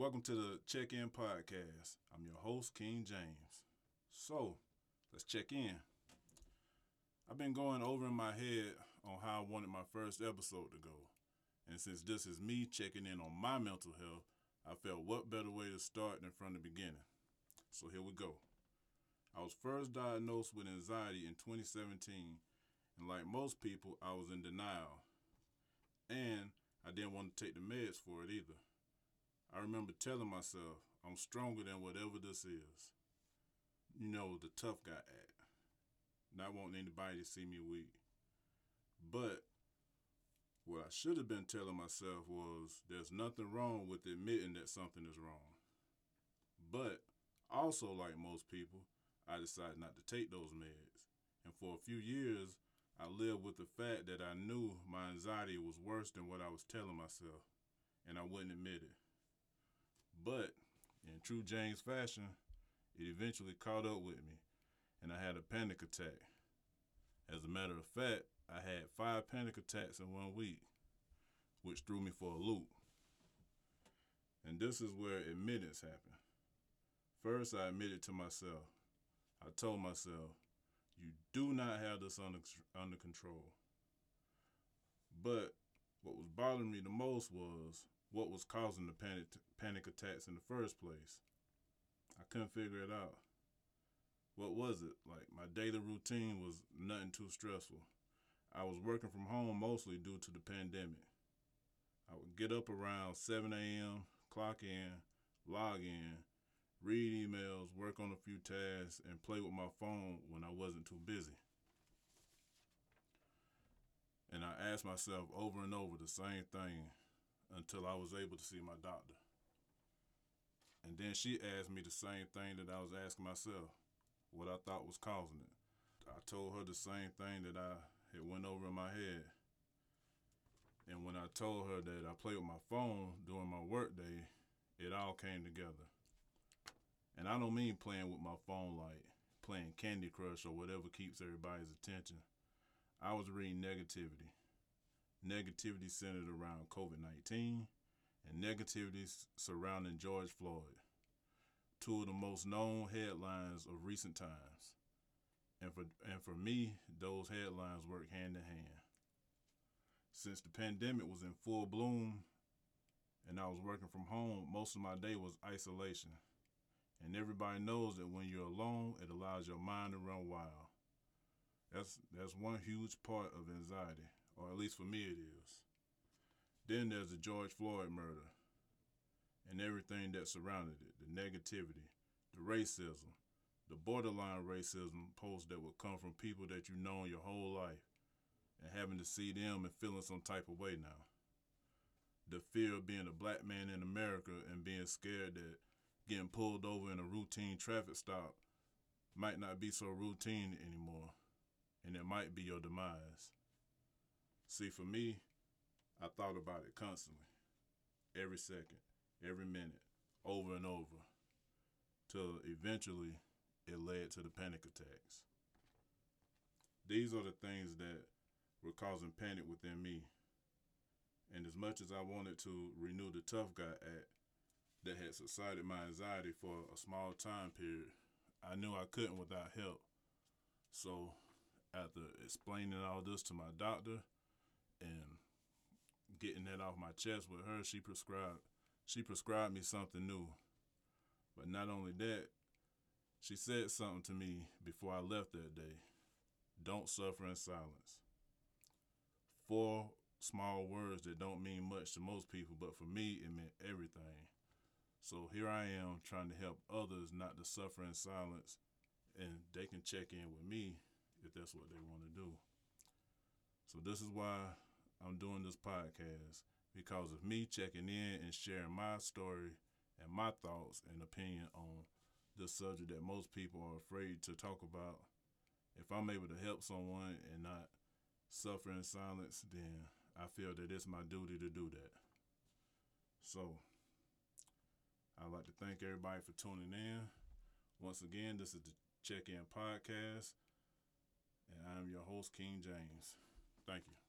Welcome to the Check In Podcast. I'm your host, King James. So, let's check in. I've been going over in my head on how I wanted my first episode to go. And since this is me checking in on my mental health, I felt what better way to start than from the beginning. So here we go. I was first diagnosed with anxiety in 2017, and like most people, I was in denial. And I didn't want to take the meds for it either. I remember telling myself, I'm stronger than whatever this is. You know, the tough guy act. Not wanting anybody to see me weak. But what I should have been telling myself was there's nothing wrong with admitting that something is wrong. But also, like most people, I decided not to take those meds. And for a few years, I lived with the fact that I knew my anxiety was worse than what I was telling myself, and I wouldn't admit it. But in true James fashion, it eventually caught up with me, and I had a panic attack. As a matter of fact, I had five panic attacks in one week, which threw me for a loop. And this is where admittance happened. First, I admitted to myself. I told myself, you do not have this under, under control. But what was bothering me the most was what was causing the panic, panic attacks in the first place. I couldn't figure it out. What was it? Like my daily routine was nothing too stressful. I was working from home mostly due to the pandemic. I would get up around 7 a.m., clock in, log in, read emails, work on a few tasks, and play with my phone when I wasn't too busy. And I asked myself over and over the same thing until I was able to see my doctor. And then she asked me the same thing that I was asking myself, what I thought was causing it. I told her the same thing that I had went over in my head. And when I told her that I played with my phone during my workday, it all came together. And I don't mean playing with my phone like playing Candy Crush or whatever keeps everybody's attention. I was reading negativity. Negativity centered around COVID 19 and negativity surrounding George Floyd, two of the most known headlines of recent times. And for, and for me, those headlines work hand in hand. Since the pandemic was in full bloom and I was working from home, most of my day was isolation. And everybody knows that when you're alone, it allows your mind to run wild. That's that's one huge part of anxiety, or at least for me it is. Then there's the George Floyd murder and everything that surrounded it, the negativity, the racism, the borderline racism posts that would come from people that you know your whole life and having to see them and feeling some type of way now. The fear of being a black man in America and being scared that getting pulled over in a routine traffic stop might not be so routine anymore, and it might be your demise. See, for me, I thought about it constantly, every second, every minute, over and over, till eventually it led to the panic attacks. These are the things that were causing panic within me. And as much as I wanted to renew the Tough Guy Act, that had subsided my anxiety for a small time period. I knew I couldn't without help. So, after explaining all this to my doctor and getting that off my chest with her, she prescribed she prescribed me something new. But not only that, she said something to me before I left that day. Don't suffer in silence. Four small words that don't mean much to most people, but for me, it meant everything. So here I am trying to help others not to suffer in silence, and they can check in with me if that's what they want to do. So this is why I'm doing this podcast because of me checking in and sharing my story and my thoughts and opinion on the subject that most people are afraid to talk about. If I'm able to help someone and not suffer in silence, then I feel that it's my duty to do that. So, I'd like to thank everybody for tuning in. Once again, this is the Check In Podcast, and I'm your host, King James. Thank you.